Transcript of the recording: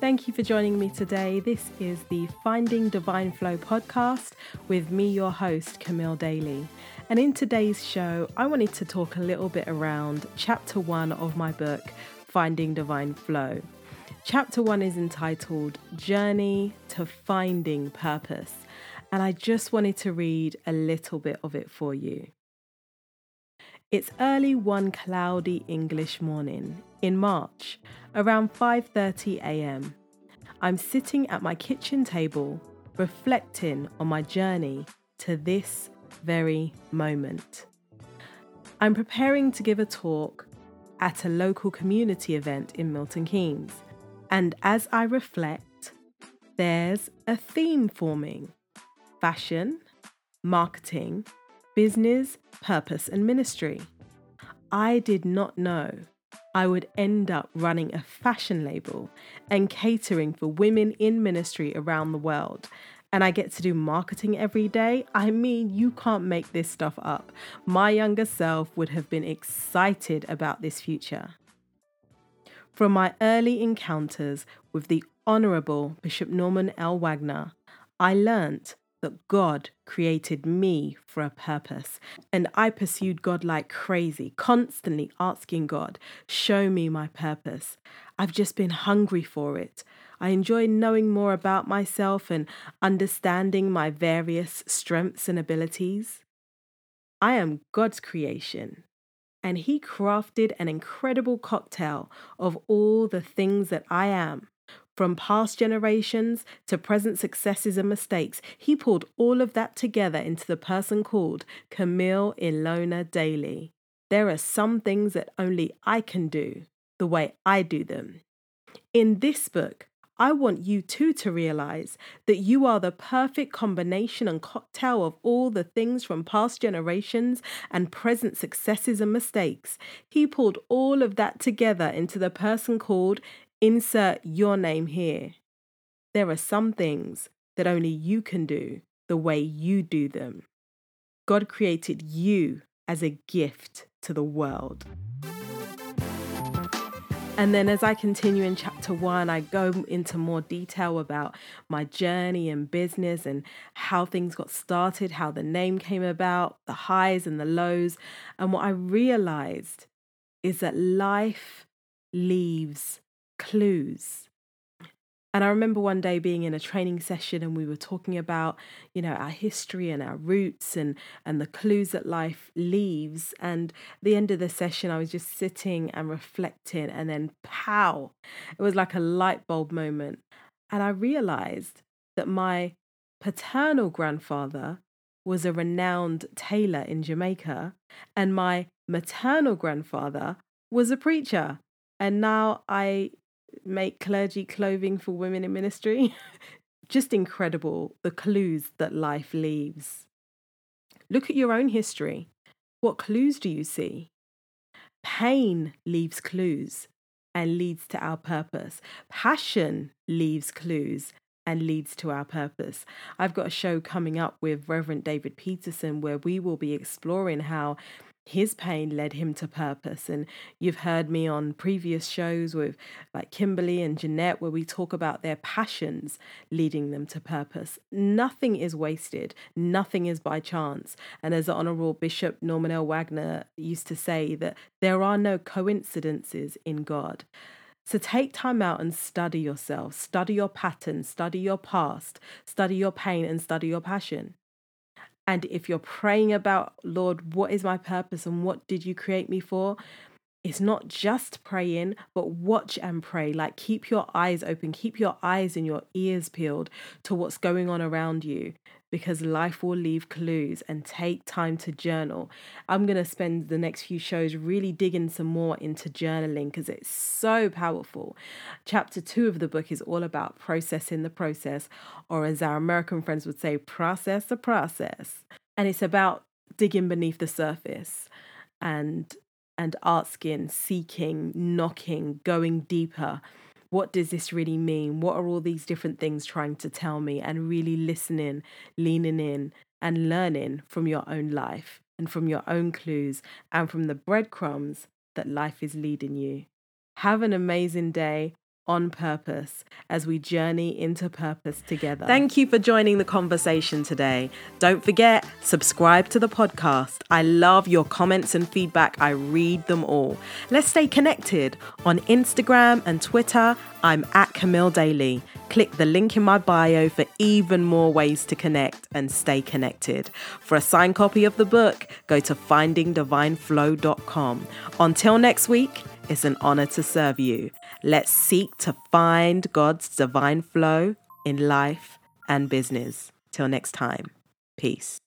Thank you for joining me today. This is the Finding Divine Flow podcast with me, your host, Camille Daly. And in today's show, I wanted to talk a little bit around chapter one of my book, Finding Divine Flow. Chapter one is entitled Journey to Finding Purpose. And I just wanted to read a little bit of it for you. It's early one cloudy English morning in March, around 5:30 a.m. I'm sitting at my kitchen table reflecting on my journey to this very moment. I'm preparing to give a talk at a local community event in Milton Keynes, and as I reflect, there's a theme forming fashion, marketing, business, purpose, and ministry. I did not know I would end up running a fashion label and catering for women in ministry around the world. And I get to do marketing every day. I mean, you can't make this stuff up. My younger self would have been excited about this future. From my early encounters with the Honourable Bishop Norman L. Wagner, I learnt that God created me for a purpose. And I pursued God like crazy, constantly asking God, show me my purpose. I've just been hungry for it. I enjoy knowing more about myself and understanding my various strengths and abilities. I am God's creation, and He crafted an incredible cocktail of all the things that I am from past generations to present successes and mistakes, he pulled all of that together into the person called Camille Ilona Daly. There are some things that only I can do the way I do them. In this book, I want you too to realize that you are the perfect combination and cocktail of all the things from past generations and present successes and mistakes. He pulled all of that together into the person called Insert your name here. There are some things that only you can do the way you do them. God created you as a gift to the world. And then, as I continue in chapter one, I go into more detail about my journey and business and how things got started, how the name came about, the highs and the lows. And what I realized is that life leaves clues. And I remember one day being in a training session and we were talking about, you know, our history and our roots and and the clues that life leaves. And the end of the session I was just sitting and reflecting and then pow. It was like a light bulb moment. And I realized that my paternal grandfather was a renowned tailor in Jamaica and my maternal grandfather was a preacher. And now I make clergy clothing for women in ministry. Just incredible the clues that life leaves. Look at your own history. What clues do you see? Pain leaves clues and leads to our purpose. Passion leaves clues and leads to our purpose. I've got a show coming up with Reverend David Peterson where we will be exploring how his pain led him to purpose. And you've heard me on previous shows with like Kimberly and Jeanette, where we talk about their passions leading them to purpose. Nothing is wasted, nothing is by chance. And as the Honorable Bishop Norman L. Wagner used to say, that there are no coincidences in God. So take time out and study yourself, study your patterns, study your past, study your pain, and study your passion. And if you're praying about, Lord, what is my purpose and what did you create me for? It's not just praying, but watch and pray. Like keep your eyes open, keep your eyes and your ears peeled to what's going on around you because life will leave clues and take time to journal. I'm going to spend the next few shows really digging some more into journaling because it's so powerful. Chapter two of the book is all about processing the process, or as our American friends would say, process the process. And it's about digging beneath the surface and and asking, seeking, knocking, going deeper what does this really mean? What are all these different things trying to tell me? And really listening, leaning in, and learning from your own life and from your own clues and from the breadcrumbs that life is leading you. Have an amazing day. On purpose as we journey into purpose together. Thank you for joining the conversation today. Don't forget, subscribe to the podcast. I love your comments and feedback. I read them all. Let's stay connected on Instagram and Twitter. I'm at Camille Daly. Click the link in my bio for even more ways to connect and stay connected. For a signed copy of the book, go to findingdivineflow.com. Until next week, it's an honor to serve you. Let's seek to find God's divine flow in life and business. Till next time, peace.